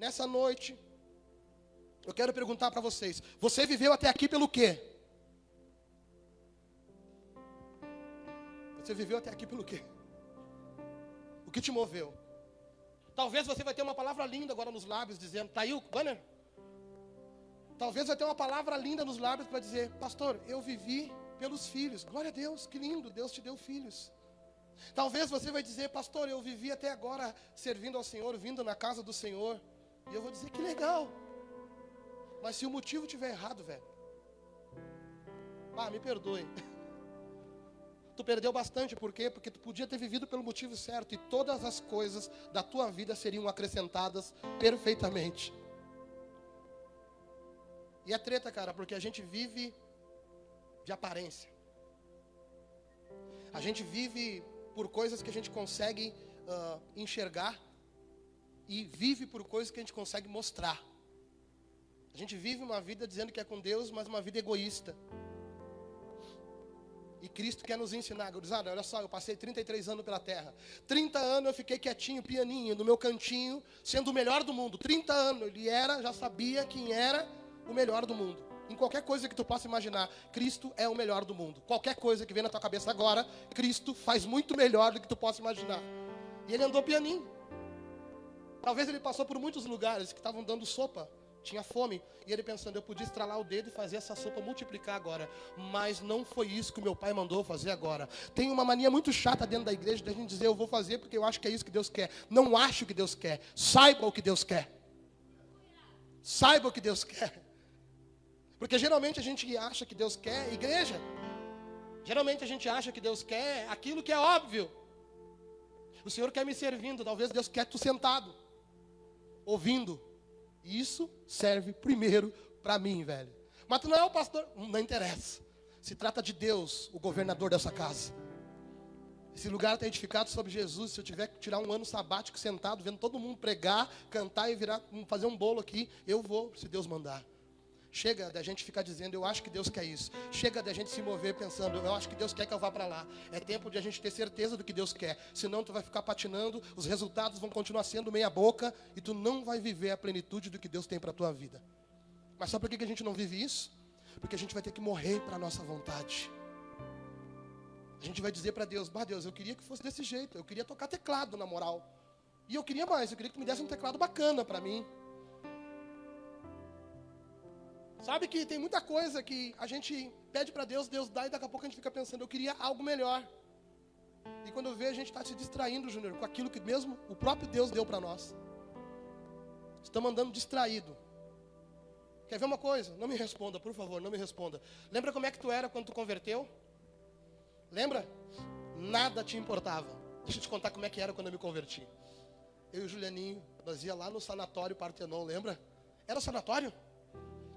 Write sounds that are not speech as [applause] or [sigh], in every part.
nessa noite, eu quero perguntar para vocês: você viveu até aqui pelo quê? Você viveu até aqui pelo quê? O que te moveu? Talvez você vai ter uma palavra linda agora nos lábios dizendo, tá aí o banner? Talvez vai ter uma palavra linda nos lábios para dizer, pastor, eu vivi pelos filhos. Glória a Deus, que lindo, Deus te deu filhos. Talvez você vai dizer, pastor, eu vivi até agora servindo ao Senhor, vindo na casa do Senhor. E eu vou dizer, que legal. Mas se o motivo tiver errado, velho, ah, me perdoe. [laughs] Tu perdeu bastante, por quê? Porque tu podia ter vivido pelo motivo certo e todas as coisas da tua vida seriam acrescentadas perfeitamente. E é treta, cara, porque a gente vive de aparência. A gente vive por coisas que a gente consegue uh, enxergar e vive por coisas que a gente consegue mostrar. A gente vive uma vida dizendo que é com Deus, mas uma vida egoísta. E Cristo quer nos ensinar, gurizada, olha só, eu passei 33 anos pela terra. 30 anos eu fiquei quietinho, pianinho, no meu cantinho, sendo o melhor do mundo. 30 anos, ele era, já sabia quem era o melhor do mundo. Em qualquer coisa que tu possa imaginar, Cristo é o melhor do mundo. Qualquer coisa que vem na tua cabeça agora, Cristo faz muito melhor do que tu possa imaginar. E ele andou pianinho. Talvez ele passou por muitos lugares que estavam dando sopa tinha fome. E ele pensando, eu podia estralar o dedo e fazer essa sopa multiplicar agora. Mas não foi isso que meu pai mandou fazer agora. Tem uma mania muito chata dentro da igreja da gente dizer, eu vou fazer porque eu acho que é isso que Deus quer. Não acho que Deus quer. Saiba o que Deus quer. Saiba o que Deus quer. Porque geralmente a gente acha que Deus quer igreja. Geralmente a gente acha que Deus quer aquilo que é óbvio. O Senhor quer me servindo, talvez Deus quer tu sentado, ouvindo. Isso serve primeiro para mim, velho. Mas tu não é o pastor, não interessa. Se trata de Deus, o governador dessa casa. Esse lugar está edificado sobre Jesus. Se eu tiver que tirar um ano sabático sentado, vendo todo mundo pregar, cantar e virar, fazer um bolo aqui, eu vou, se Deus mandar. Chega da gente ficar dizendo, eu acho que Deus quer isso. Chega da gente se mover pensando, eu acho que Deus quer que eu vá para lá. É tempo de a gente ter certeza do que Deus quer. Senão tu vai ficar patinando, os resultados vão continuar sendo meia boca e tu não vai viver a plenitude do que Deus tem para a tua vida. Mas sabe por que a gente não vive isso? Porque a gente vai ter que morrer para a nossa vontade. A gente vai dizer para Deus, bah Deus, eu queria que fosse desse jeito. Eu queria tocar teclado na moral. E eu queria mais, eu queria que tu me desse um teclado bacana para mim. Sabe que tem muita coisa que a gente pede para Deus, Deus dá e daqui a pouco a gente fica pensando, eu queria algo melhor. E quando vejo, a gente está se distraindo, Júnior, com aquilo que mesmo o próprio Deus deu para nós. Estamos andando distraído. Quer ver uma coisa? Não me responda, por favor, não me responda. Lembra como é que tu era quando tu converteu? Lembra? Nada te importava. Deixa eu te contar como é que era quando eu me converti. Eu e o Julianinho, nós ia lá no sanatório Partenon, lembra? Era sanatório?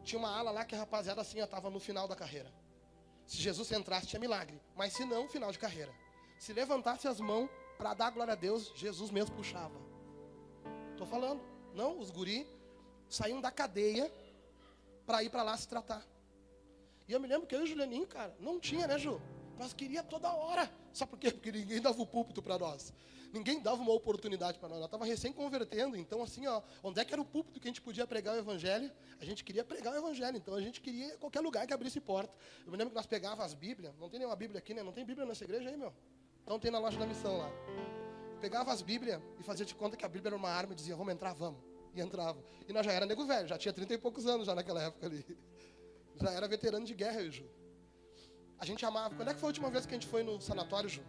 Tinha uma ala lá que a rapaziada assim, estava no final da carreira. Se Jesus entrasse, tinha milagre. Mas se não, final de carreira. Se levantasse as mãos para dar glória a Deus, Jesus mesmo puxava. Estou falando. Não, os guri saíam da cadeia para ir para lá se tratar. E eu me lembro que eu e o Julianinho, cara, não tinha, né, Ju? Nós queria toda hora. Sabe por quê? Porque ninguém dava o púlpito para nós. Ninguém dava uma oportunidade para nós. Nós estava recém convertendo, então assim, ó, onde é que era o púlpito que a gente podia pregar o evangelho? A gente queria pregar o evangelho, então a gente queria qualquer lugar que abrisse porta. Eu me lembro que nós pegávamos as Bíblias, não tem nenhuma Bíblia aqui, né? Não tem Bíblia nessa igreja aí, meu? Então tem na loja da missão lá. Pegava as Bíblias e fazia de conta que a Bíblia era uma arma e dizia, vamos entrar, vamos. E entrava. E nós já era nego velho, já tinha trinta e poucos anos já naquela época ali. Já era veterano de guerra, eu, Ju. A gente amava. Quando é que foi a última vez que a gente foi no sanatório, Ju?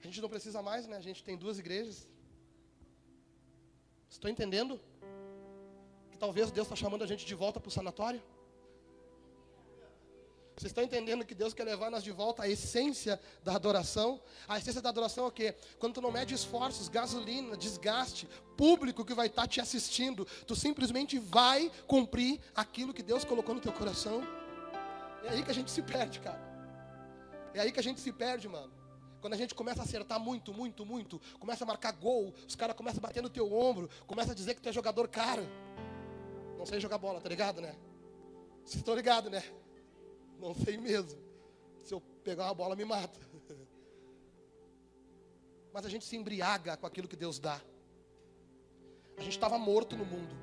A gente não precisa mais, né? A gente tem duas igrejas. Estou entendendo? Que talvez Deus está chamando a gente de volta para o sanatório? Vocês estão entendendo que Deus quer levar nós de volta à essência da adoração? A essência da adoração é o quê? Quando tu não mede esforços, gasolina, desgaste, público que vai estar tá te assistindo, tu simplesmente vai cumprir aquilo que Deus colocou no teu coração. É aí que a gente se perde, cara. É aí que a gente se perde, mano. Quando a gente começa a acertar muito, muito, muito, começa a marcar gol, os caras começam a bater no teu ombro, começa a dizer que tu é jogador caro. Não sei jogar bola, tá ligado, né? Vocês estão ligados, né? Não sei mesmo. Se eu pegar uma bola, me mata. [laughs] Mas a gente se embriaga com aquilo que Deus dá. A gente estava morto no mundo,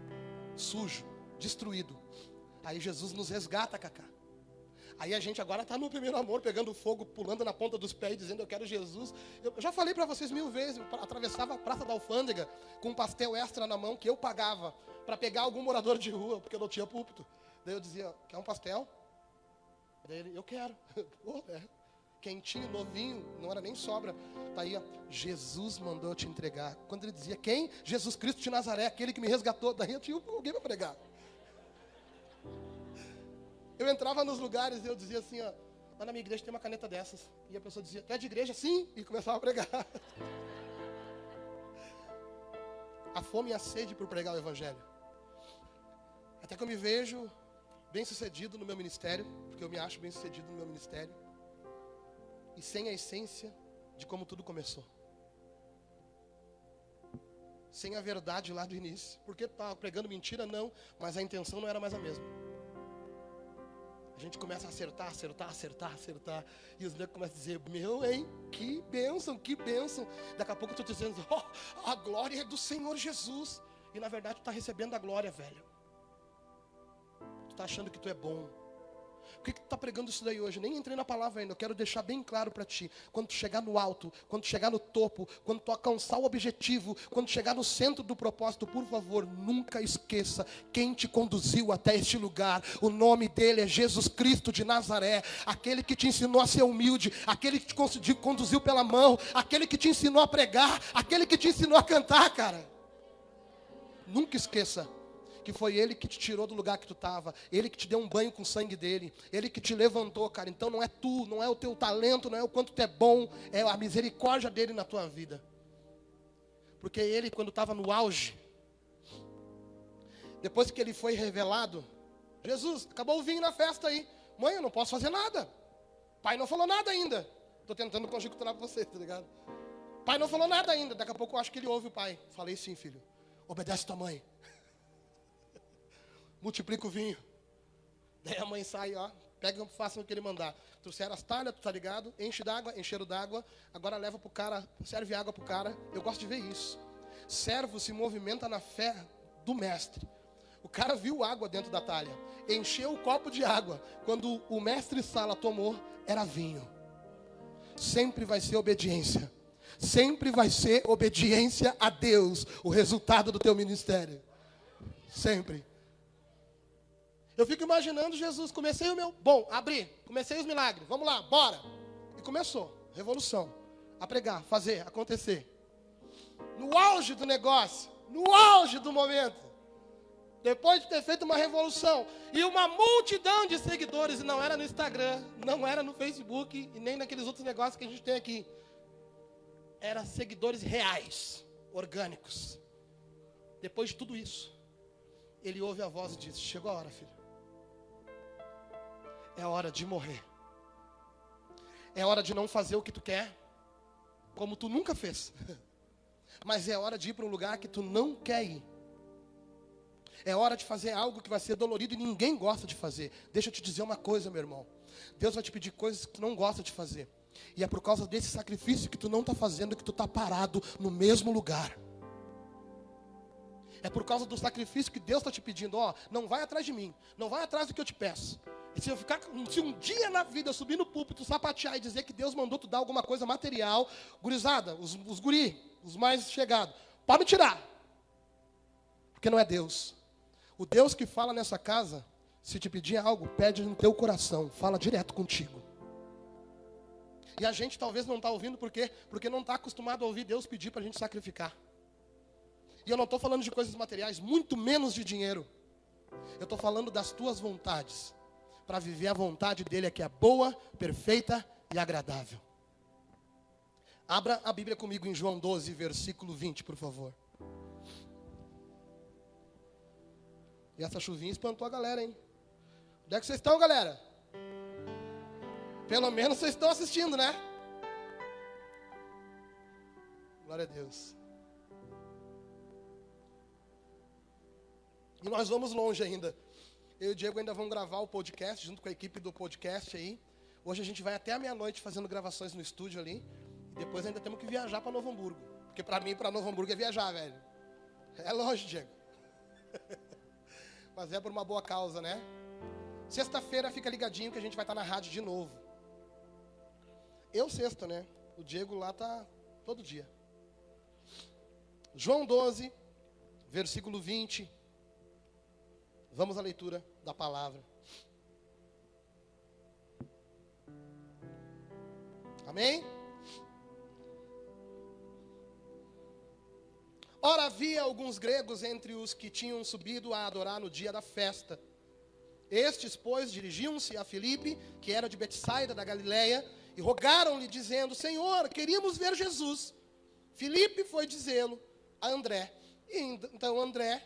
sujo, destruído. Aí Jesus nos resgata, Cacá. Aí a gente agora está no primeiro amor, pegando fogo, pulando na ponta dos pés, dizendo eu quero Jesus. Eu já falei para vocês mil vezes, eu atravessava a Praça da Alfândega com um pastel extra na mão que eu pagava para pegar algum morador de rua, porque eu não tinha púlpito. Daí eu dizia, quer um pastel? Daí ele, eu quero. [laughs] Pô, é. Quentinho, novinho, não era nem sobra. Tá aí, ó. Jesus mandou te entregar. Quando ele dizia, quem? Jesus Cristo de Nazaré, aquele que me resgatou. Daí eu tinha alguém para pregar. Eu entrava nos lugares e eu dizia assim, ó, lá na minha igreja tem uma caneta dessas. E a pessoa dizia, é de igreja? Sim. E começava a pregar. [laughs] A fome e a sede por pregar o evangelho. Até que eu me vejo bem sucedido no meu ministério, porque eu me acho bem sucedido no meu ministério, e sem a essência de como tudo começou. Sem a verdade lá do início. Porque estava pregando mentira? Não, mas a intenção não era mais a mesma. A gente começa a acertar, acertar, acertar, acertar. E os negros começam a dizer: Meu, hein? Que bênção, que bênção. Daqui a pouco eu estou dizendo: oh, A glória é do Senhor Jesus. E na verdade tu está recebendo a glória, velho. Tu está achando que tu é bom. Por que, que tu está pregando isso daí hoje? Nem entrei na palavra ainda, eu quero deixar bem claro para ti. Quando tu chegar no alto, quando tu chegar no topo, quando tu alcançar o objetivo, quando chegar no centro do propósito, por favor, nunca esqueça quem te conduziu até este lugar. O nome dele é Jesus Cristo de Nazaré, aquele que te ensinou a ser humilde, aquele que te conduziu pela mão, aquele que te ensinou a pregar, aquele que te ensinou a cantar, cara. Nunca esqueça que foi Ele que te tirou do lugar que tu estava, Ele que te deu um banho com o sangue dele, Ele que te levantou, cara. Então não é tu, não é o teu talento, não é o quanto tu é bom, é a misericórdia dele na tua vida. Porque Ele, quando estava no auge, depois que Ele foi revelado, Jesus, acabou o vinho na festa aí. Mãe, eu não posso fazer nada. Pai não falou nada ainda. Estou tentando conjecturar para você, tá ligado? Pai não falou nada ainda. Daqui a pouco eu acho que ele ouve o pai. Falei sim, filho. Obedece tua mãe multiplica o vinho. [laughs] Daí a mãe sai, ó, pega, faça o que ele mandar. Trouxeram as talhas, tá ligado? Enche d'água, encheram d'água. Agora leva pro cara, serve água pro cara. Eu gosto de ver isso. Servo se movimenta na fé do mestre. O cara viu água dentro da talha, encheu o copo de água. Quando o mestre Sala tomou, era vinho. Sempre vai ser obediência. Sempre vai ser obediência a Deus o resultado do teu ministério. Sempre. Eu fico imaginando Jesus, comecei o meu, bom, abri, comecei os milagres, vamos lá, bora. E começou, revolução, a pregar, fazer, acontecer. No auge do negócio, no auge do momento, depois de ter feito uma revolução e uma multidão de seguidores, e não era no Instagram, não era no Facebook e nem naqueles outros negócios que a gente tem aqui. Era seguidores reais, orgânicos. Depois de tudo isso, ele ouve a voz e diz: Chegou a hora, filho é hora de morrer. É hora de não fazer o que tu quer, como tu nunca fez. [laughs] Mas é hora de ir para um lugar que tu não quer ir. É hora de fazer algo que vai ser dolorido e ninguém gosta de fazer. Deixa eu te dizer uma coisa, meu irmão. Deus vai te pedir coisas que tu não gosta de fazer. E é por causa desse sacrifício que tu não está fazendo que tu está parado no mesmo lugar. É por causa do sacrifício que Deus está te pedindo. Ó, não vai atrás de mim. Não vai atrás do que eu te peço. E se eu ficar, se um dia na vida eu subir no púlpito, sapatear e dizer que Deus mandou tu dar alguma coisa material, gurizada, os, os guri, os mais chegados, pode me tirar. Porque não é Deus. O Deus que fala nessa casa, se te pedir algo, pede no teu coração, fala direto contigo. E a gente talvez não está ouvindo por quê? Porque não está acostumado a ouvir Deus pedir para a gente sacrificar. E eu não estou falando de coisas materiais, muito menos de dinheiro. Eu estou falando das tuas vontades para viver a vontade dele que é boa, perfeita e agradável. Abra a Bíblia comigo em João 12, versículo 20, por favor. E essa chuvinha espantou a galera, hein? Onde é que vocês estão, galera? Pelo menos vocês estão assistindo, né? Glória a Deus. E nós vamos longe ainda. Eu e o Diego ainda vamos gravar o podcast junto com a equipe do podcast aí. Hoje a gente vai até a meia-noite fazendo gravações no estúdio ali. E depois ainda temos que viajar para Novo Hamburgo. Porque para mim, para Novo Hamburgo é viajar, velho. É longe, Diego. [laughs] Mas é por uma boa causa, né? Sexta-feira fica ligadinho que a gente vai estar na rádio de novo. Eu sexta, né? O Diego lá tá todo dia. João 12, versículo 20. Vamos à leitura da palavra. Amém? Ora, havia alguns gregos entre os que tinham subido a adorar no dia da festa. Estes, pois, dirigiam-se a Filipe, que era de Betsaida da Galileia, e rogaram-lhe, dizendo: Senhor, queríamos ver Jesus. Filipe foi dizê-lo a André. E então André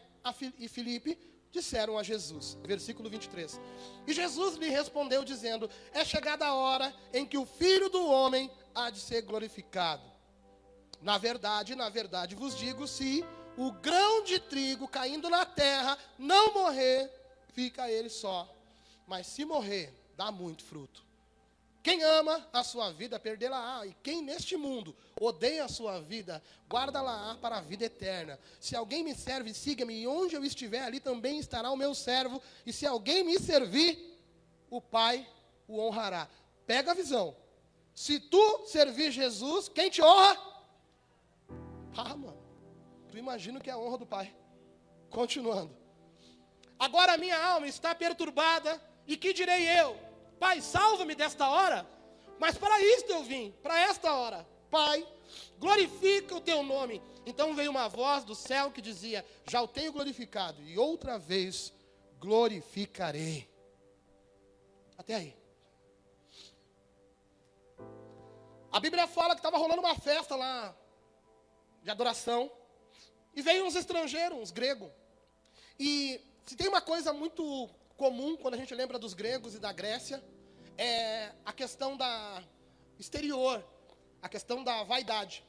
e Filipe disseram a Jesus. Versículo 23. E Jesus lhe respondeu, dizendo: É chegada a hora em que o filho do homem há de ser glorificado. Na verdade, na verdade vos digo: se o grão de trigo caindo na terra não morrer, fica ele só. Mas se morrer, dá muito fruto. Quem ama a sua vida, perdê-la-á. E quem neste mundo odeia a sua vida, guarda-la-á para a vida eterna. Se alguém me serve, siga-me, e onde eu estiver, ali também estará o meu servo. E se alguém me servir, o Pai o honrará. Pega a visão. Se tu servir Jesus, quem te honra? Ah, mano, tu imagina que é a honra do Pai. Continuando. Agora a minha alma está perturbada, e que direi eu? Pai, salva-me desta hora. Mas para isto eu vim, para esta hora. Pai, glorifica o teu nome. Então veio uma voz do céu que dizia: Já o tenho glorificado, e outra vez glorificarei. Até aí. A Bíblia fala que estava rolando uma festa lá de adoração. E veio uns estrangeiros, uns gregos. E se tem uma coisa muito comum quando a gente lembra dos gregos e da Grécia, é a questão da exterior, a questão da vaidade.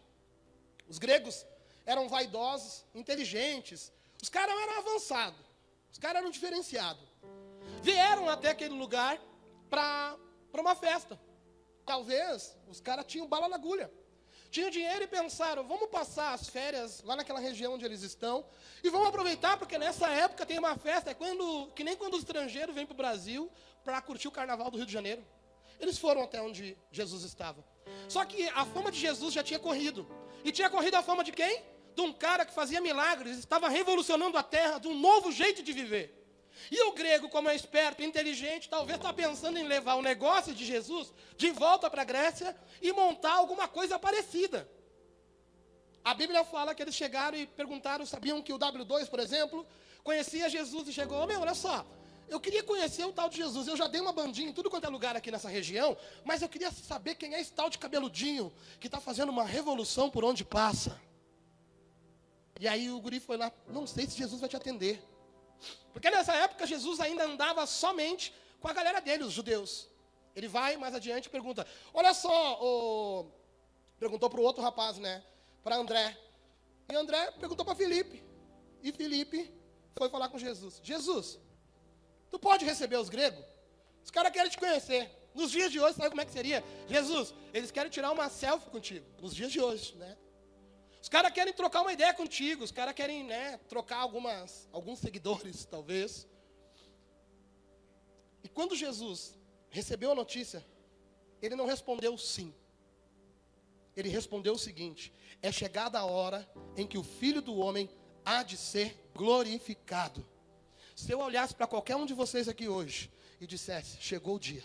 Os gregos eram vaidosos, inteligentes, os caras eram avançados, os caras eram diferenciados. Vieram até aquele lugar para uma festa. Talvez os caras tinham bala na agulha. Tinham dinheiro e pensaram, vamos passar as férias lá naquela região onde eles estão e vamos aproveitar porque nessa época tem uma festa, é quando, que nem quando os estrangeiros vêm para o Brasil para curtir o carnaval do Rio de Janeiro. Eles foram até onde Jesus estava. Só que a fama de Jesus já tinha corrido. E tinha corrido a fama de quem? De um cara que fazia milagres, estava revolucionando a terra, de um novo jeito de viver. E o grego, como é esperto, inteligente, talvez está pensando em levar o negócio de Jesus de volta para a Grécia e montar alguma coisa parecida. A Bíblia fala que eles chegaram e perguntaram, sabiam que o W2, por exemplo, conhecia Jesus e chegou, oh, meu, olha só, eu queria conhecer o tal de Jesus. Eu já dei uma bandinha em tudo quanto é lugar aqui nessa região, mas eu queria saber quem é esse tal de cabeludinho que está fazendo uma revolução por onde passa. E aí o guri foi lá, não sei se Jesus vai te atender. Porque nessa época Jesus ainda andava somente com a galera dele, os judeus. Ele vai mais adiante e pergunta: Olha só, o... perguntou para o outro rapaz, né? Para André. E André perguntou para Felipe. E Felipe foi falar com Jesus: Jesus, tu pode receber os gregos? Os caras querem te conhecer. Nos dias de hoje, sabe como é que seria? Jesus, eles querem tirar uma selfie contigo. Nos dias de hoje, né? Os caras querem trocar uma ideia contigo, os caras querem né, trocar algumas, alguns seguidores, talvez. E quando Jesus recebeu a notícia, ele não respondeu sim. Ele respondeu o seguinte: é chegada a hora em que o filho do homem há de ser glorificado. Se eu olhasse para qualquer um de vocês aqui hoje e dissesse: chegou o dia,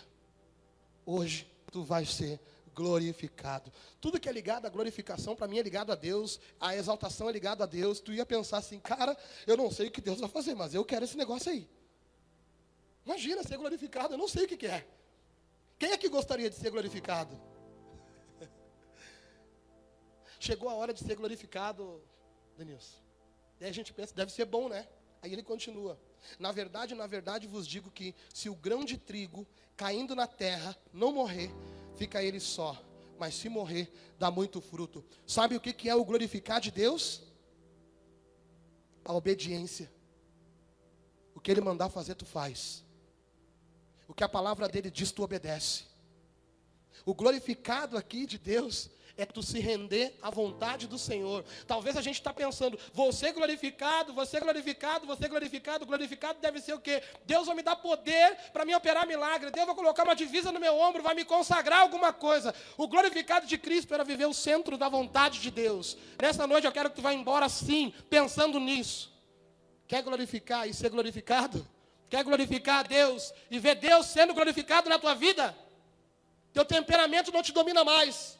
hoje tu vais ser glorificado glorificado. Tudo que é ligado à glorificação, para mim, é ligado a Deus, a exaltação é ligado a Deus. Tu ia pensar assim, cara, eu não sei o que Deus vai fazer, mas eu quero esse negócio aí. Imagina ser glorificado, eu não sei o que, que é. Quem é que gostaria de ser glorificado? [laughs] Chegou a hora de ser glorificado, Denilson. Daí a gente pensa, deve ser bom, né? Aí ele continua. Na verdade, na verdade vos digo que se o grão de trigo caindo na terra não morrer, fica ele só. Mas se morrer, dá muito fruto. Sabe o que é o glorificar de Deus? A obediência. O que ele mandar fazer, tu faz. O que a palavra dele diz, tu obedece. O glorificado aqui de Deus é tu se render à vontade do Senhor. Talvez a gente está pensando, você glorificado, você glorificado, você glorificado, glorificado deve ser o quê? Deus vai me dar poder para me operar milagre, Deus vai colocar uma divisa no meu ombro, vai me consagrar alguma coisa. O glorificado de Cristo era viver o centro da vontade de Deus. Nessa noite eu quero que tu vá embora assim, pensando nisso. Quer glorificar e ser glorificado? Quer glorificar a Deus e ver Deus sendo glorificado na tua vida? Teu temperamento não te domina mais.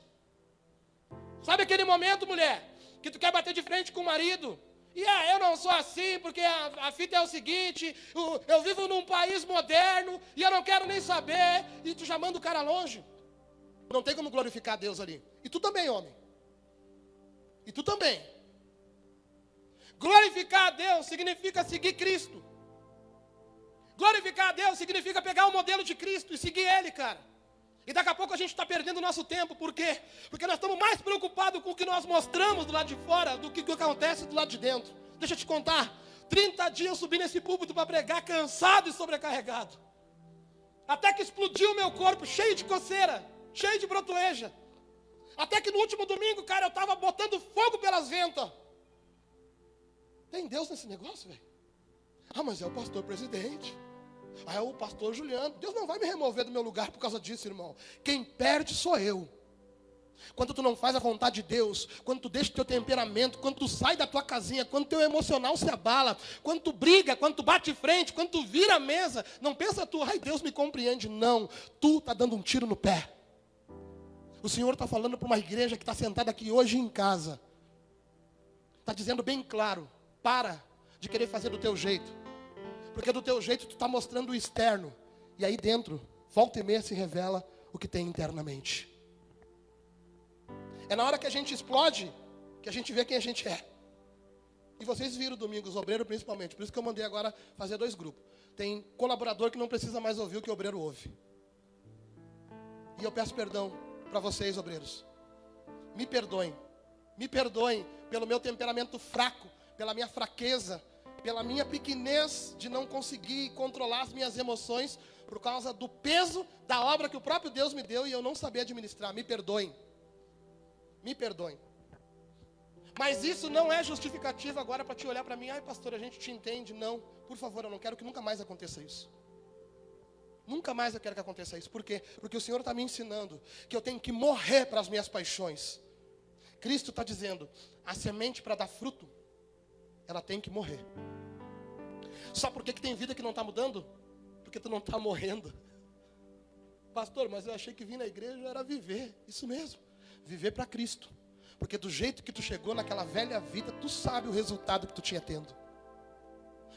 Sabe aquele momento, mulher, que tu quer bater de frente com o marido? E ah, eu não sou assim, porque a, a fita é o seguinte: eu, eu vivo num país moderno e eu não quero nem saber, e tu já manda o cara longe. Não tem como glorificar Deus ali. E tu também, homem. E tu também. Glorificar a Deus significa seguir Cristo. Glorificar a Deus significa pegar o modelo de Cristo e seguir Ele, cara. E daqui a pouco a gente está perdendo o nosso tempo, por quê? Porque nós estamos mais preocupados com o que nós mostramos do lado de fora do que o que acontece do lado de dentro. Deixa eu te contar. 30 dias eu subi nesse púlpito para pregar, cansado e sobrecarregado. Até que explodiu o meu corpo, cheio de coceira, cheio de brotoeja. Até que no último domingo, cara, eu estava botando fogo pelas ventas. Tem Deus nesse negócio, velho? Ah, mas é o pastor presidente. Aí o pastor Juliano, Deus não vai me remover do meu lugar por causa disso, irmão. Quem perde sou eu. Quando tu não faz a vontade de Deus, quando tu deixa o teu temperamento, quando tu sai da tua casinha, quando teu emocional se abala, quando tu briga, quando tu bate frente, quando tu vira a mesa, não pensa tu, ai Deus me compreende. Não, tu está dando um tiro no pé. O Senhor está falando para uma igreja que está sentada aqui hoje em casa. Está dizendo bem claro, para de querer fazer do teu jeito. Porque do teu jeito tu está mostrando o externo. E aí dentro, volta e meia se revela o que tem internamente. É na hora que a gente explode que a gente vê quem a gente é. E vocês viram domingo, os obreiros principalmente. Por isso que eu mandei agora fazer dois grupos. Tem colaborador que não precisa mais ouvir o que o obreiro ouve. E eu peço perdão para vocês, obreiros. Me perdoem. Me perdoem pelo meu temperamento fraco, pela minha fraqueza, pela minha pequenez de não conseguir controlar as minhas emoções, por causa do peso da obra que o próprio Deus me deu e eu não sabia administrar. Me perdoem. Me perdoem. Mas isso não é justificativo agora para te olhar para mim, ai pastor, a gente te entende. Não, por favor, eu não quero que nunca mais aconteça isso. Nunca mais eu quero que aconteça isso. Por quê? Porque o Senhor está me ensinando que eu tenho que morrer para as minhas paixões. Cristo está dizendo: a semente para dar fruto, ela tem que morrer. Só porque que tem vida que não está mudando? Porque tu não está morrendo. Pastor, mas eu achei que vir na igreja era viver. Isso mesmo. Viver para Cristo. Porque do jeito que tu chegou naquela velha vida, tu sabe o resultado que tu tinha tendo.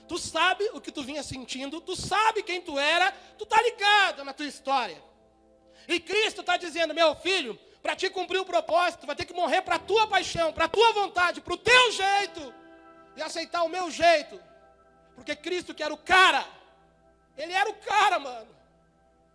Tu sabe o que tu vinha sentindo, tu sabe quem tu era, tu tá ligado na tua história. E Cristo está dizendo, meu filho, para te cumprir o propósito, vai ter que morrer para a tua paixão, para a tua vontade, para o teu jeito e aceitar o meu jeito. Porque Cristo, que era o cara, ele era o cara, mano,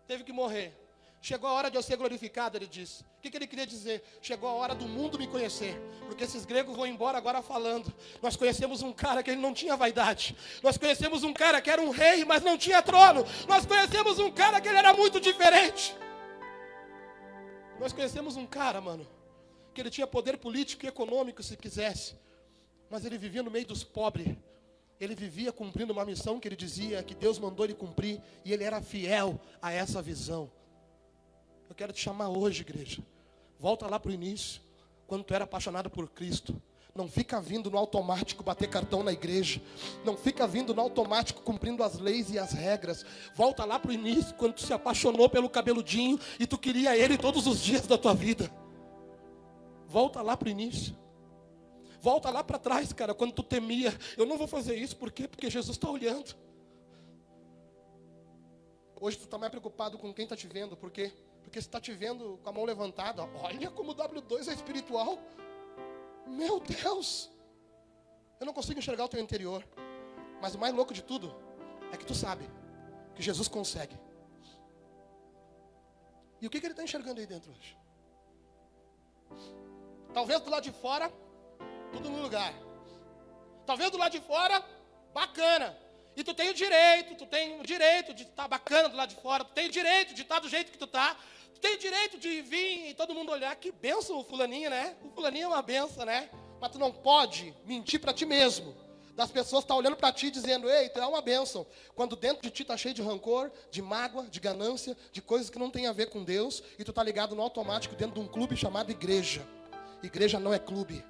teve que morrer. Chegou a hora de eu ser glorificado, ele disse. O que, que, ele queria dizer? Chegou a hora do mundo me conhecer. Porque esses gregos vão embora agora falando. Nós conhecemos um cara que ele não tinha vaidade. Nós conhecemos um cara que era um rei, mas não tinha trono. Nós conhecemos um cara que ele era muito diferente. Nós conhecemos um cara, mano, que ele tinha poder político e econômico se quisesse mas ele vivia no meio dos pobres. Ele vivia cumprindo uma missão que ele dizia que Deus mandou ele cumprir, e ele era fiel a essa visão. Eu quero te chamar hoje, igreja. Volta lá para o início, quando tu era apaixonado por Cristo. Não fica vindo no automático bater cartão na igreja. Não fica vindo no automático cumprindo as leis e as regras. Volta lá para o início, quando tu se apaixonou pelo cabeludinho e tu queria ele todos os dias da tua vida. Volta lá para o início. Volta lá para trás, cara, quando tu temia. Eu não vou fazer isso, por quê? Porque Jesus está olhando. Hoje tu está mais preocupado com quem está te vendo, por quê? Porque se está te vendo com a mão levantada, olha como o W2 é espiritual. Meu Deus! Eu não consigo enxergar o teu interior. Mas o mais louco de tudo é que tu sabe que Jesus consegue. E o que, que ele está enxergando aí dentro hoje? Talvez do lado de fora tudo no lugar. Talvez do lado de fora, bacana. E tu tem o direito, tu tem o direito de estar tá bacana do lado de fora, tu tem o direito de estar tá do jeito que tu tá, tu tem o direito de vir e todo mundo olhar, que benção o fulaninho, né? O fulaninho é uma benção, né? Mas tu não pode mentir para ti mesmo. Das pessoas estar tá olhando para ti dizendo, ei, tu é uma bênção. Quando dentro de ti está cheio de rancor, de mágoa, de ganância, de coisas que não tem a ver com Deus, e tu tá ligado no automático dentro de um clube chamado igreja. Igreja não é clube,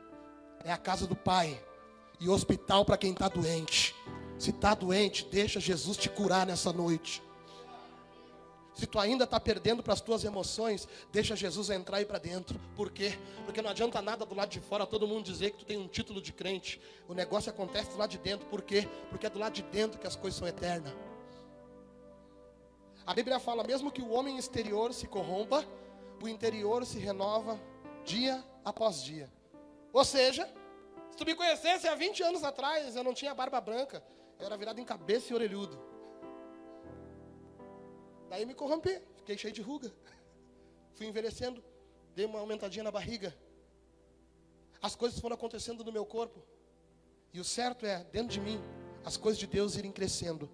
é a casa do Pai e hospital para quem está doente. Se está doente, deixa Jesus te curar nessa noite. Se tu ainda está perdendo para as tuas emoções, deixa Jesus entrar aí para dentro. Por quê? Porque não adianta nada do lado de fora todo mundo dizer que tu tem um título de crente. O negócio acontece do lado de dentro. Por quê? Porque é do lado de dentro que as coisas são eternas. A Bíblia fala, mesmo que o homem exterior se corrompa, o interior se renova dia após dia. Ou seja, se tu me conhecesse há 20 anos atrás, eu não tinha barba branca, eu era virado em cabeça e orelhudo. Daí me corrompi, fiquei cheio de ruga. Fui envelhecendo, dei uma aumentadinha na barriga. As coisas foram acontecendo no meu corpo. E o certo é, dentro de mim, as coisas de Deus irem crescendo.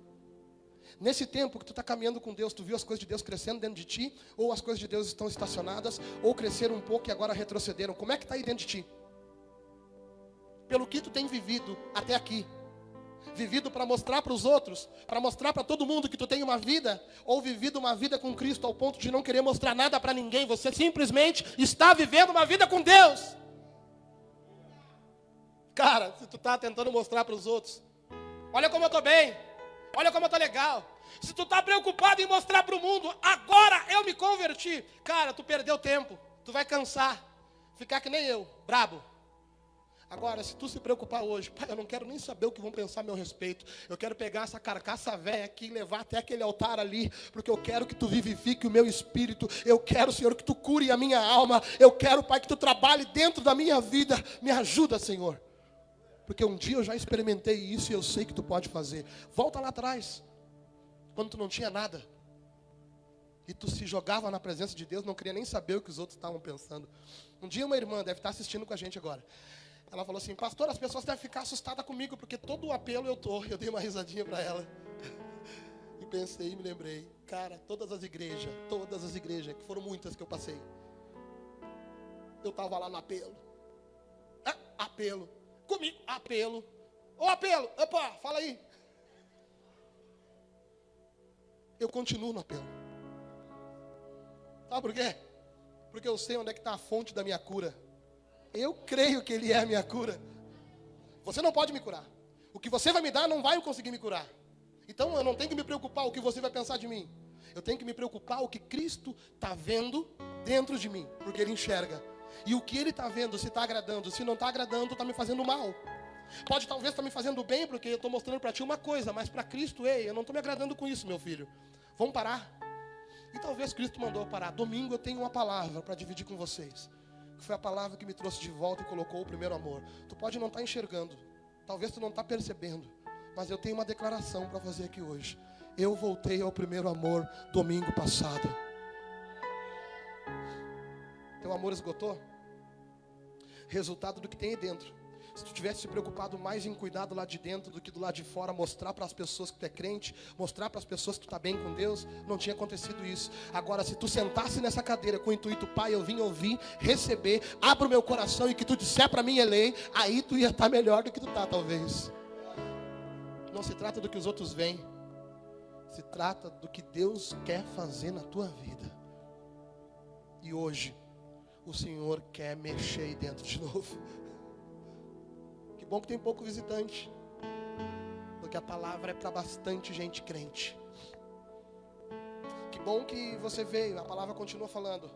Nesse tempo que tu está caminhando com Deus, tu viu as coisas de Deus crescendo dentro de ti? Ou as coisas de Deus estão estacionadas? Ou cresceram um pouco e agora retrocederam? Como é que está aí dentro de ti? Pelo que tu tem vivido até aqui vivido para mostrar para os outros, para mostrar para todo mundo que tu tem uma vida, ou vivido uma vida com Cristo ao ponto de não querer mostrar nada para ninguém, você simplesmente está vivendo uma vida com Deus. Cara, se tu está tentando mostrar para os outros, olha como eu estou bem, olha como eu estou legal. Se tu está preocupado em mostrar para o mundo, agora eu me converti, cara, tu perdeu tempo, tu vai cansar, ficar que nem eu, brabo. Agora, se tu se preocupar hoje, pai, eu não quero nem saber o que vão pensar a meu respeito. Eu quero pegar essa carcaça velha aqui e levar até aquele altar ali, porque eu quero que tu vivifique o meu espírito. Eu quero, Senhor, que tu cure a minha alma. Eu quero, Pai, que tu trabalhe dentro da minha vida. Me ajuda, Senhor. Porque um dia eu já experimentei isso e eu sei que tu pode fazer. Volta lá atrás, quando tu não tinha nada. E tu se jogava na presença de Deus, não queria nem saber o que os outros estavam pensando. Um dia uma irmã deve estar assistindo com a gente agora. Ela falou assim, pastor, as pessoas devem ficar assustadas comigo, porque todo o apelo eu tô. [laughs] Eu dei uma risadinha para ela. E pensei me lembrei, cara, todas as igrejas, todas as igrejas, que foram muitas que eu passei. Eu estava lá no apelo. Ah, apelo. Comigo, apelo. Ô apelo, opa, fala aí. Eu continuo no apelo. Sabe por quê? Porque eu sei onde é que está a fonte da minha cura. Eu creio que Ele é a minha cura. Você não pode me curar. O que você vai me dar não vai conseguir me curar. Então eu não tenho que me preocupar o que você vai pensar de mim. Eu tenho que me preocupar o que Cristo está vendo dentro de mim, porque Ele enxerga. E o que Ele está vendo, se está agradando, se não está agradando, está me fazendo mal. Pode talvez estar tá me fazendo bem, porque eu estou mostrando para ti uma coisa, mas para Cristo, ei, eu não estou me agradando com isso, meu filho. Vamos parar. E talvez Cristo mandou parar. Domingo eu tenho uma palavra para dividir com vocês que foi a palavra que me trouxe de volta e colocou o primeiro amor. Tu pode não estar tá enxergando, talvez tu não está percebendo, mas eu tenho uma declaração para fazer aqui hoje. Eu voltei ao primeiro amor domingo passado. Teu amor esgotou? Resultado do que tem aí dentro. Se tu tivesse se preocupado mais em cuidar do lado de dentro do que do lado de fora, mostrar para as pessoas que tu é crente, mostrar para as pessoas que tu está bem com Deus, não tinha acontecido isso. Agora, se tu sentasse nessa cadeira com o intuito, Pai, eu vim ouvir, receber, abra o meu coração e que tu disser para mim, Elei, aí tu ia estar tá melhor do que tu está, talvez. Não se trata do que os outros veem, se trata do que Deus quer fazer na tua vida. E hoje, o Senhor quer mexer aí dentro de [laughs] novo bom que tem pouco visitante. Porque a palavra é para bastante gente crente. Que bom que você veio, a palavra continua falando.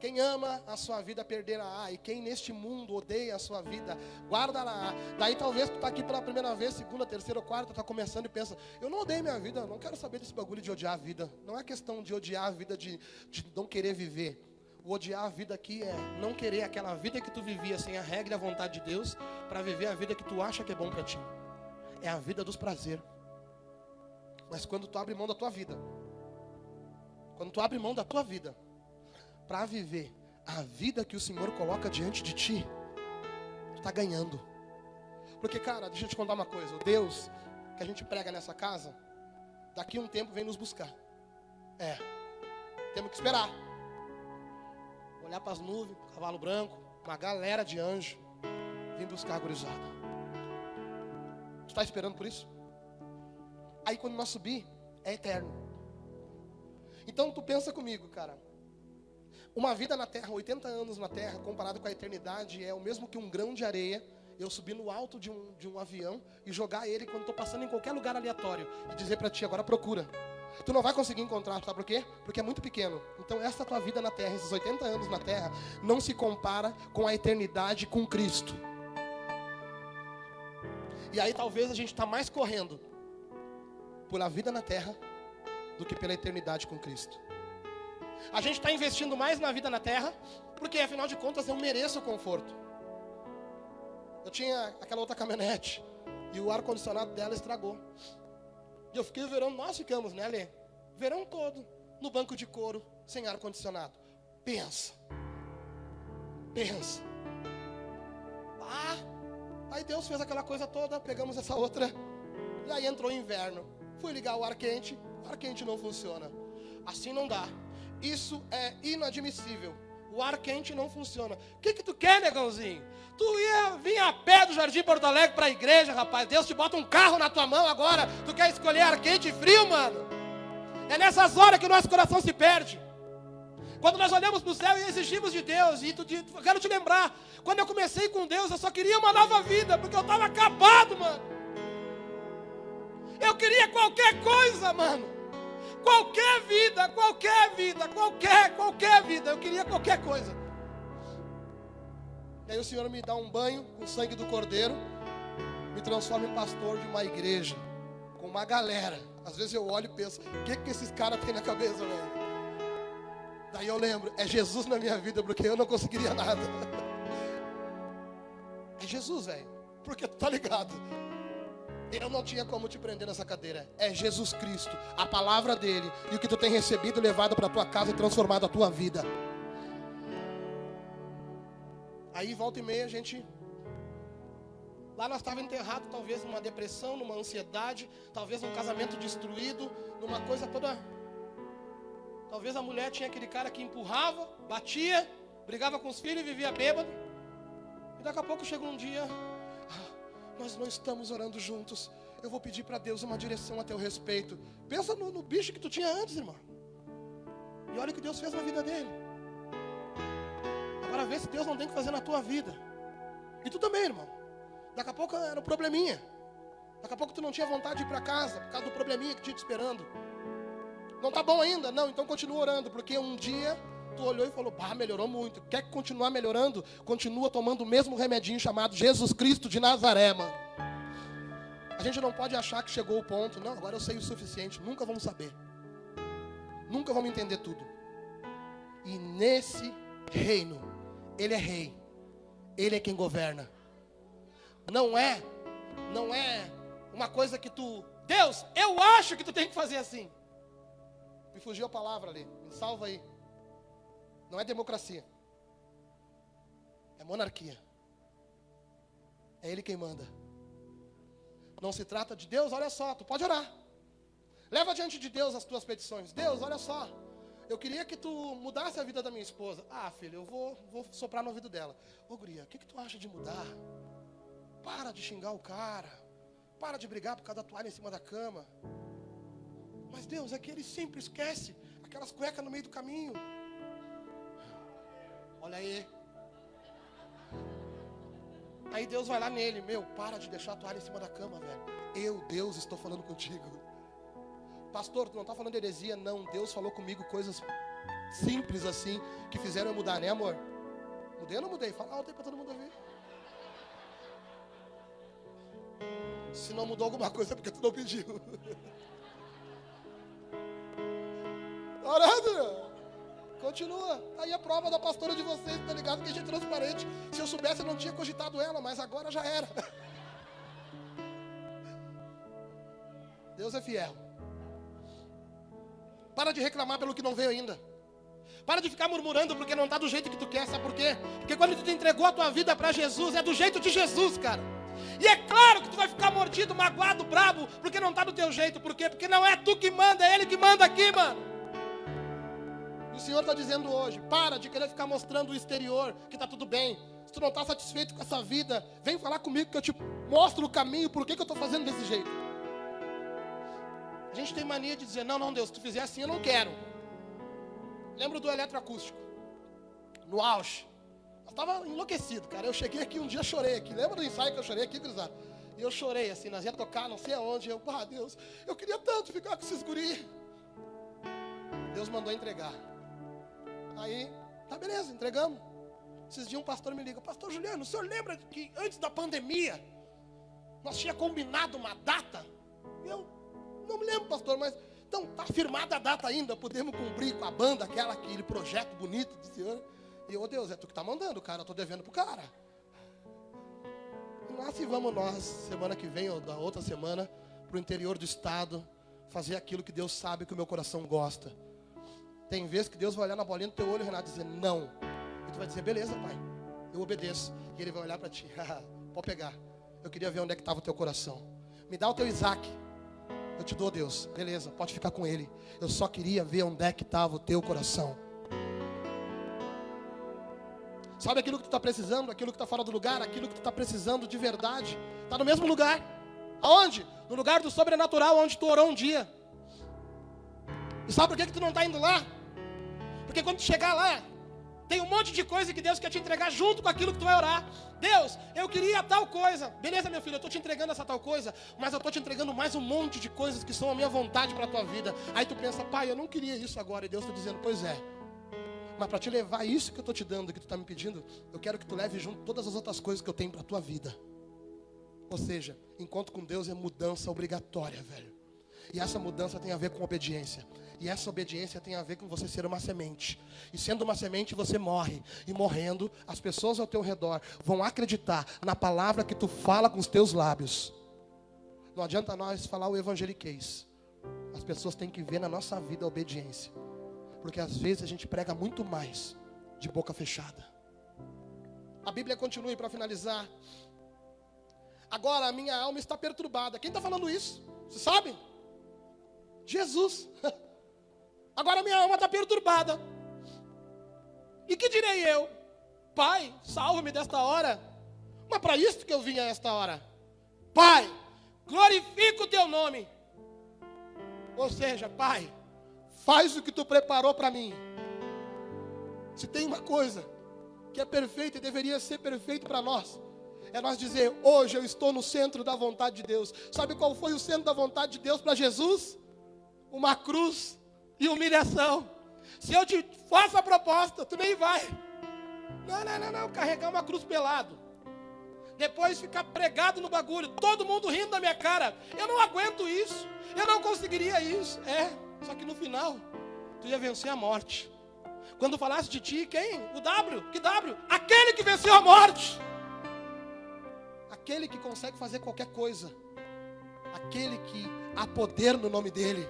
Quem ama a sua vida perderá, e quem neste mundo odeia a sua vida guardará. Daí talvez tu está aqui pela primeira vez, segunda, terceira ou quarta, está começando e pensa: eu não odeio minha vida, não quero saber desse bagulho de odiar a vida. Não é questão de odiar a vida, de, de não querer viver. O odiar a vida aqui é não querer aquela vida que tu vivia sem a regra e a vontade de Deus para viver a vida que tu acha que é bom para ti. É a vida dos prazeres. Mas quando tu abre mão da tua vida, quando tu abre mão da tua vida para viver a vida que o Senhor coloca diante de ti, tu está ganhando. Porque, cara, deixa eu te contar uma coisa. Deus, que a gente prega nessa casa, daqui um tempo vem nos buscar. É. Temos que esperar. Olhar para as nuvens, cavalo branco, uma galera de anjo vim buscar a gurizada. Tu está esperando por isso? Aí quando nós subir, é eterno. Então tu pensa comigo, cara. Uma vida na terra, 80 anos na terra, comparado com a eternidade, é o mesmo que um grão de areia. Eu subir no alto de um, de um avião e jogar ele quando estou passando em qualquer lugar aleatório e dizer para ti, agora procura. Tu não vai conseguir encontrar, sabe por quê? Porque é muito pequeno. Então, essa tua vida na terra, esses 80 anos na terra, não se compara com a eternidade com Cristo. E aí, talvez a gente está mais correndo pela vida na terra do que pela eternidade com Cristo. A gente está investindo mais na vida na terra, porque afinal de contas eu mereço o conforto. Eu tinha aquela outra caminhonete e o ar-condicionado dela estragou. E eu fiquei o verão, nós ficamos, né, Lê? Verão todo, no banco de couro, sem ar-condicionado. Pensa. Pensa. Ah, aí Deus fez aquela coisa toda, pegamos essa outra. E aí entrou o inverno. Fui ligar o ar quente, o ar quente não funciona. Assim não dá. Isso é inadmissível. O ar quente não funciona. O que, que tu quer, negãozinho? Tu ia vir a pé do Jardim Porto Alegre para a igreja, rapaz. Deus te bota um carro na tua mão agora. Tu quer escolher ar quente e frio, mano? É nessas horas que o nosso coração se perde. Quando nós olhamos para o céu e exigimos de Deus, e tu, tu, quero te lembrar, quando eu comecei com Deus, eu só queria uma nova vida, porque eu estava acabado, mano. Eu queria qualquer coisa, mano. Qualquer vida, qualquer vida, qualquer, qualquer vida. Eu queria qualquer coisa. E aí o Senhor me dá um banho com o sangue do cordeiro, me transforma em pastor de uma igreja, com uma galera. Às vezes eu olho e penso, o que, que esses caras têm na cabeça, velho? Daí eu lembro, é Jesus na minha vida, porque eu não conseguiria nada. [laughs] É Jesus, velho. Porque tu tá ligado. Eu não tinha como te prender nessa cadeira. É Jesus Cristo, a palavra dele e o que tu tem recebido, levado para tua casa e transformado a tua vida. Aí volta e meia a gente Lá nós estávamos enterrados, talvez numa depressão, numa ansiedade, talvez num casamento destruído, numa coisa toda. Talvez a mulher tinha aquele cara que empurrava, batia, brigava com os filhos e vivia bêbado. E daqui a pouco chega um dia, nós não estamos orando juntos. Eu vou pedir para Deus uma direção a teu respeito. Pensa no, no bicho que tu tinha antes, irmão. E olha o que Deus fez na vida dele. Agora vê se Deus não tem que fazer na tua vida. E tu também, irmão. Daqui a pouco era um probleminha. Daqui a pouco tu não tinha vontade de ir para casa por causa do probleminha que tinha te esperando. Não tá bom ainda? Não, então continua orando, porque um dia tu olhou e falou: "Bah, melhorou muito. Quer continuar melhorando? Continua tomando o mesmo remedinho chamado Jesus Cristo de Nazaré, mano. A gente não pode achar que chegou o ponto. Não, agora eu sei o suficiente. Nunca vamos saber. Nunca vamos entender tudo. E nesse reino, ele é rei. Ele é quem governa. Não é, não é uma coisa que tu, Deus, eu acho que tu tem que fazer assim. Me fugiu a palavra ali. Me salva aí. Não é democracia. É monarquia. É ele quem manda. Não se trata de Deus, olha só, tu pode orar. Leva diante de Deus as tuas petições. Deus, olha só. Eu queria que tu mudasse a vida da minha esposa. Ah, filho, eu vou, vou soprar no ouvido dela. Ô, guria, o que, que tu acha de mudar? Para de xingar o cara. Para de brigar por causa da toalha em cima da cama. Mas Deus, é que ele sempre esquece aquelas cuecas no meio do caminho. Olha aí. Aí Deus vai lá nele, meu, para de deixar a toalha em cima da cama, velho. Eu, Deus, estou falando contigo. Pastor, tu não está falando heresia, não. Deus falou comigo coisas simples assim que fizeram eu mudar, né, amor? Mudei ou não mudei? Fala alto aí para todo mundo ouvir. Se não mudou alguma coisa é porque tu não pediu. [laughs] Orando. Continua. Aí a prova da pastora de vocês, tá ligado? Que a gente é transparente. Se eu soubesse, eu não tinha cogitado ela, mas agora já era. [laughs] Deus é fiel. Para de reclamar pelo que não veio ainda. Para de ficar murmurando porque não está do jeito que tu quer. Sabe por quê? Porque quando tu entregou a tua vida para Jesus, é do jeito de Jesus, cara. E é claro que tu vai ficar mordido magoado, brabo, porque não está do teu jeito. Por quê? Porque não é tu que manda, é Ele que manda aqui, mano. E o Senhor está dizendo hoje: para de querer ficar mostrando o exterior, que está tudo bem. Se tu não está satisfeito com essa vida, vem falar comigo que eu te mostro o caminho, por que, que eu estou fazendo desse jeito. A gente tem mania de dizer: não, não, Deus, se tu fizer assim, eu não quero. Lembro do eletroacústico, no auge. Eu estava enlouquecido, cara. Eu cheguei aqui um dia, chorei aqui. Lembra do ensaio que eu chorei aqui, cruzado? E eu chorei assim, nós ia tocar, não sei aonde. Eu, ah, Deus, eu queria tanto ficar com esses guri. Deus mandou entregar. Aí, tá beleza, entregamos. Esses dias um pastor me liga, pastor Juliano, o senhor lembra que antes da pandemia nós tínhamos combinado uma data? Eu não me lembro, pastor, mas então tá firmada a data ainda, podemos cumprir com a banda, aquela, aquele projeto bonito do senhor. E, ô oh, Deus, é tu que tá mandando, cara, eu tô devendo pro cara. E vamos nós, semana que vem ou da outra semana, pro interior do estado, fazer aquilo que Deus sabe que o meu coração gosta. Tem vezes que Deus vai olhar na bolinha do teu olho, Renato, e dizer não. E tu vai dizer, beleza, pai, eu obedeço. E ele vai olhar para ti, pode pegar. Eu queria ver onde é que estava o teu coração. Me dá o teu Isaac. Eu te dou, Deus. Beleza, pode ficar com ele. Eu só queria ver onde é que estava o teu coração. Sabe aquilo que tu está precisando, aquilo que está fora do lugar, aquilo que tu está precisando de verdade? Está no mesmo lugar. Aonde? No lugar do sobrenatural, onde tu orou um dia. E sabe por que, que tu não está indo lá? Porque quando tu chegar lá, tem um monte de coisa que Deus quer te entregar junto com aquilo que tu vai orar. Deus, eu queria tal coisa. Beleza, meu filho, eu estou te entregando essa tal coisa, mas eu estou te entregando mais um monte de coisas que são a minha vontade para a tua vida. Aí tu pensa, pai, eu não queria isso agora. E Deus está dizendo, pois é. Mas para te levar isso que eu estou te dando, que tu está me pedindo, eu quero que tu leve junto todas as outras coisas que eu tenho para a tua vida. Ou seja, encontro com Deus é mudança obrigatória, velho. E essa mudança tem a ver com obediência. E essa obediência tem a ver com você ser uma semente. E sendo uma semente, você morre. E morrendo, as pessoas ao teu redor vão acreditar na palavra que tu fala com os teus lábios. Não adianta nós falar o evangeliquez. As pessoas têm que ver na nossa vida a obediência. Porque às vezes a gente prega muito mais de boca fechada. A Bíblia continua para finalizar. Agora a minha alma está perturbada. Quem está falando isso? Você sabe? Jesus. [laughs] Agora minha alma está perturbada. E que direi eu? Pai, salva-me desta hora. Mas para isso que eu vim a esta hora. Pai, glorifica o teu nome. Ou seja, Pai, faz o que tu preparou para mim. Se tem uma coisa que é perfeita e deveria ser perfeito para nós, é nós dizer: hoje eu estou no centro da vontade de Deus. Sabe qual foi o centro da vontade de Deus para Jesus? Uma cruz e humilhação. Se eu te faço a proposta, tu nem vai. Não, não, não, não. Carregar uma cruz pelado. Depois ficar pregado no bagulho. Todo mundo rindo da minha cara. Eu não aguento isso. Eu não conseguiria isso. É. Só que no final, tu ia vencer a morte. Quando falasse de ti, quem? O W. Que W? Aquele que venceu a morte. Aquele que consegue fazer qualquer coisa. Aquele que há poder no nome dele.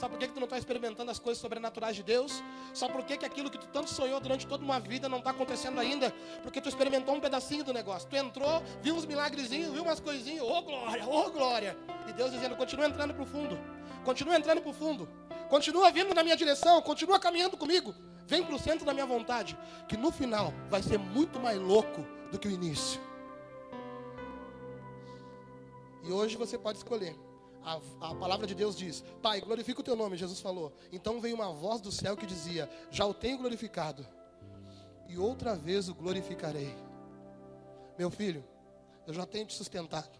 Sabe por que, que tu não está experimentando as coisas sobrenaturais de Deus? Sabe por que, que aquilo que tu tanto sonhou durante toda uma vida não está acontecendo ainda? Porque tu experimentou um pedacinho do negócio. Tu entrou, viu uns milagrezinhos, viu umas coisinhas, ô oh, glória, ô oh, glória. E Deus dizendo, continua entrando para o fundo. Continua entrando para o fundo. Continua vindo na minha direção, continua caminhando comigo. Vem para o centro da minha vontade. Que no final vai ser muito mais louco do que o início. E hoje você pode escolher a, a, palavra de Deus diz: Pai, glorifica o teu nome, Jesus falou. Então veio uma voz do céu que dizia: Já o tenho glorificado, e outra vez o glorificarei. Meu filho, eu já tenho te sustentado,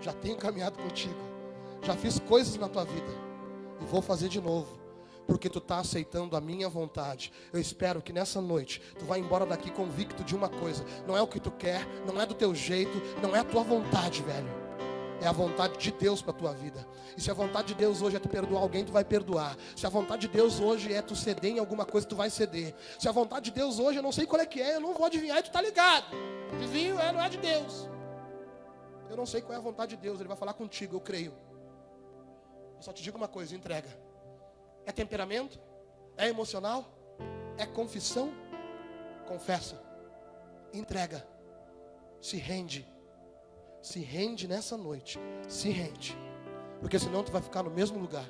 já tenho caminhado contigo, já fiz coisas na tua vida, e vou fazer de novo. Porque tu está aceitando a minha vontade. Eu espero que nessa noite tu vá embora daqui convicto de uma coisa: não é o que tu quer, não é do teu jeito, não é a tua vontade, velho é a vontade de Deus para a tua vida. E se a vontade de Deus hoje é tu perdoar alguém, tu vai perdoar. Se a vontade de Deus hoje é tu ceder em alguma coisa, tu vai ceder. Se a vontade de Deus hoje, eu não sei qual é que é, eu não vou adivinhar e tu tá ligado. Adivinho é, não é de Deus. Eu não sei qual é a vontade de Deus, ele vai falar contigo, eu creio. Eu só te digo uma coisa, entrega. É temperamento? É emocional? É confissão? Confessa. Entrega. Se rende Se rende nessa noite. Se rende. Porque senão tu vai ficar no mesmo lugar.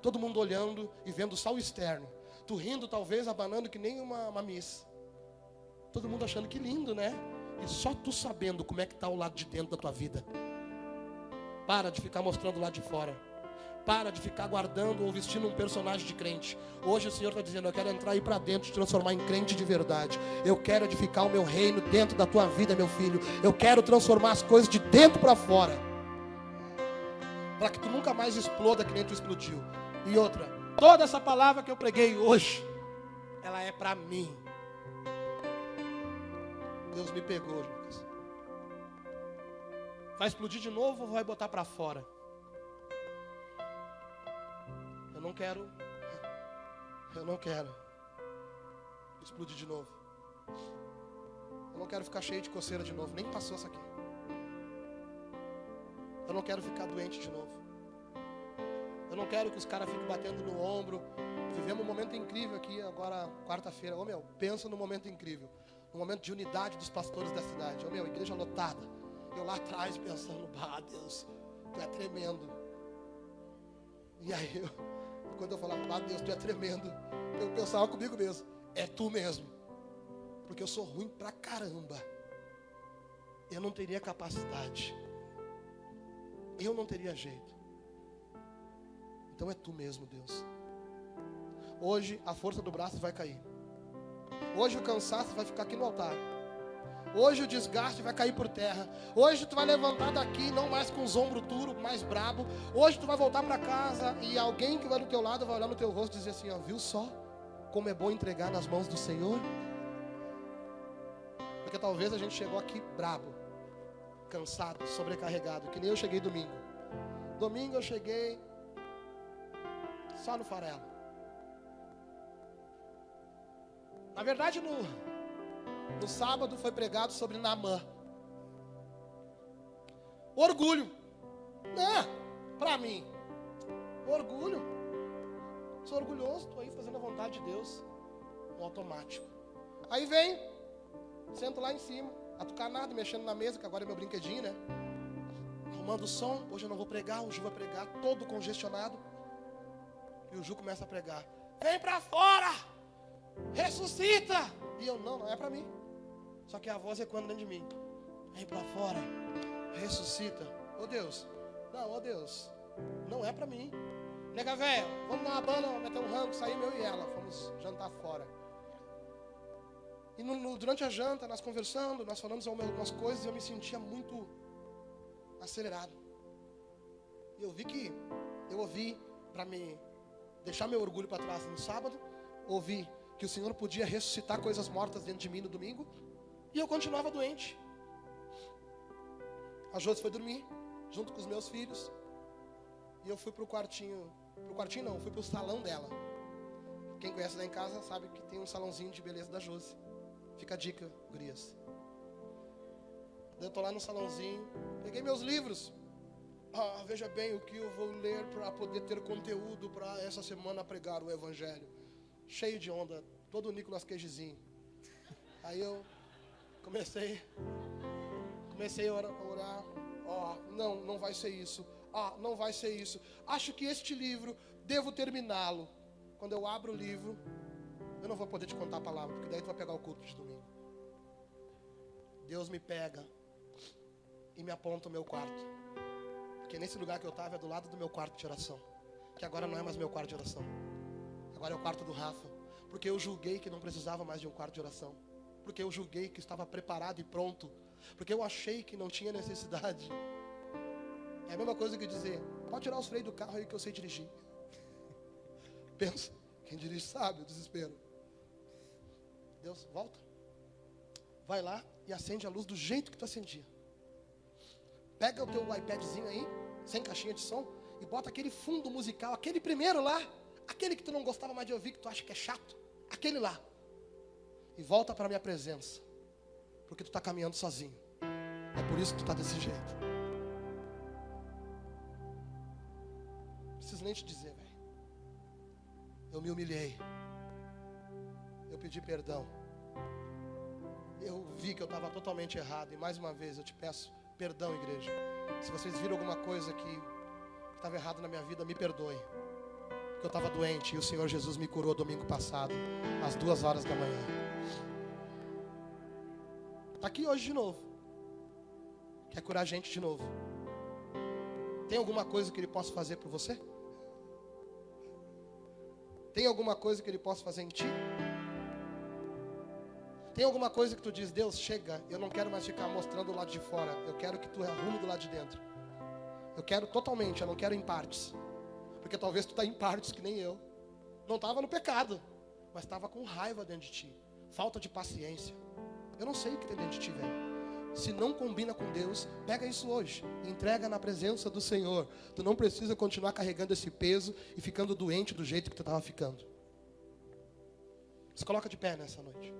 Todo mundo olhando e vendo só o externo. Tu rindo, talvez, abanando que nem uma, uma miss. Todo mundo achando que lindo, né? E só tu sabendo como é que está o lado de dentro da tua vida. Para de ficar mostrando lá de fora. Para de ficar guardando ou vestindo um personagem de crente. Hoje o Senhor está dizendo: Eu quero entrar aí para dentro, te transformar em crente de verdade. Eu quero edificar o meu reino dentro da tua vida, meu filho. Eu quero transformar as coisas de dentro para fora. Para que tu nunca mais exploda que nem tu explodiu. E outra, toda essa palavra que eu preguei hoje, ela é para mim. Deus me pegou, Lucas. Vai explodir de novo ou vai botar para fora? Não quero. Eu não quero explodir de novo. Eu não quero ficar cheio de coceira de novo. Nem passou essa aqui. Eu não quero ficar doente de novo. Eu não quero que os caras fiquem batendo no ombro. Vivemos um momento incrível aqui agora, quarta-feira. Ô meu, pensa no momento incrível. No momento de unidade dos pastores da cidade. Ô meu, igreja lotada. Eu lá atrás pensando, ah Deus, tu é tremendo. E aí eu, quando eu falava, ah Deus, tu é tremendo, eu pensava comigo mesmo, é tu mesmo. Porque eu sou ruim pra caramba. Eu não teria capacidade. Eu não teria jeito. Então é tu mesmo, Deus. Hoje a força do braço vai cair. Hoje o cansaço vai ficar aqui no altar. Hoje o desgaste vai cair por terra. Hoje tu vai levantar daqui, não mais com os ombros duros, mais brabo. Hoje tu vai voltar para casa e alguém que vai do teu lado vai olhar no teu rosto e dizer assim: ó, viu só como é bom entregar nas mãos do Senhor? Porque talvez a gente chegou aqui brabo, cansado, sobrecarregado, que nem eu cheguei domingo. Domingo eu cheguei só no farelo. Na verdade, no, no sábado foi pregado sobre Namã. Orgulho. É, para mim. Orgulho. Sou orgulhoso, estou aí fazendo a vontade de Deus. No automático. Aí vem, sento lá em cima, atucanado, mexendo na mesa, que agora é meu brinquedinho, né? Arrumando o som. Hoje eu não vou pregar, o Ju vai pregar, todo congestionado. E o Ju começa a pregar. Vem para fora! Ressuscita! E eu, não, não é para mim. Só que a voz ecoando dentro de mim. Vem para fora. Ressuscita. Ô oh, Deus. Não, ô oh, Deus. Não é para mim. Nega velho, vamos dar uma banda, meter um rango, sair eu e ela. Fomos jantar fora. E no, no, durante a janta, nós conversando, nós falamos algumas coisas e eu me sentia muito acelerado. E eu vi que eu ouvi para me deixar meu orgulho para trás no sábado, ouvi que o Senhor podia ressuscitar coisas mortas dentro de mim no domingo, e eu continuava doente. A Josi foi dormir, junto com os meus filhos, e eu fui para o quartinho, para o quartinho não, fui para o salão dela. Quem conhece lá em casa sabe que tem um salãozinho de beleza da Josi. Fica a dica, gurias. Eu estou lá no salãozinho, peguei meus livros, ah, veja bem o que eu vou ler para poder ter conteúdo para essa semana pregar o Evangelho. Cheio de onda, todo o Nicolas Cagezinho. Aí eu comecei, comecei a orar. Ó, oh, não, não vai ser isso. Ah, não vai ser isso. Acho que este livro devo terminá-lo. Quando eu abro o livro, eu não vou poder te contar a palavra, porque daí tu vai pegar o culto de domingo. Deus me pega e me aponta o meu quarto. Porque nesse lugar que eu estava é do lado do meu quarto de oração. Que agora não é mais meu quarto de oração. Agora é o quarto do Rafa. Porque eu julguei que não precisava mais de um quarto de oração. Porque eu julguei que estava preparado e pronto. Porque eu achei que não tinha necessidade. É a mesma coisa que dizer: pode tirar os freios do carro aí que eu sei dirigir. [laughs] Pensa, quem dirige sabe o desespero. Deus, volta. Vai lá e acende a luz do jeito que tu acendia. Pega o teu iPadzinho aí, sem caixinha de som, e bota aquele fundo musical, aquele primeiro lá, aquele que tu não gostava mais de ouvir, que tu acha que é chato, aquele lá. E volta para a minha presença, porque tu está caminhando sozinho. É por isso que tu está desse jeito. Não preciso nem te dizer, velho. Eu me humilhei. Eu pedi perdão. Eu vi que eu estava totalmente errado. E mais uma vez eu te peço perdão, igreja. Se vocês viram alguma coisa que estava errado na minha vida, me perdoe. Porque eu estava doente e o Senhor Jesus me curou domingo passado, às duas horas da manhã. Está aqui hoje de novo. Quer curar a gente de novo. Tem alguma coisa que Ele possa fazer por você? Tem alguma coisa que Ele possa fazer em ti? Tem alguma coisa que tu diz, Deus, chega, eu não quero mais ficar mostrando o lado de fora, eu quero que tu arrume do lado de dentro. Eu quero totalmente, eu não quero em partes. Porque talvez tu está em partes que nem eu. Não estava no pecado, mas estava com raiva dentro de ti. Falta de paciência. Eu não sei o que tem dentro de ti, velho. Se não combina com Deus, pega isso hoje. Entrega na presença do Senhor. Tu não precisa continuar carregando esse peso e ficando doente do jeito que tu estava ficando. Se coloca de pé nessa noite.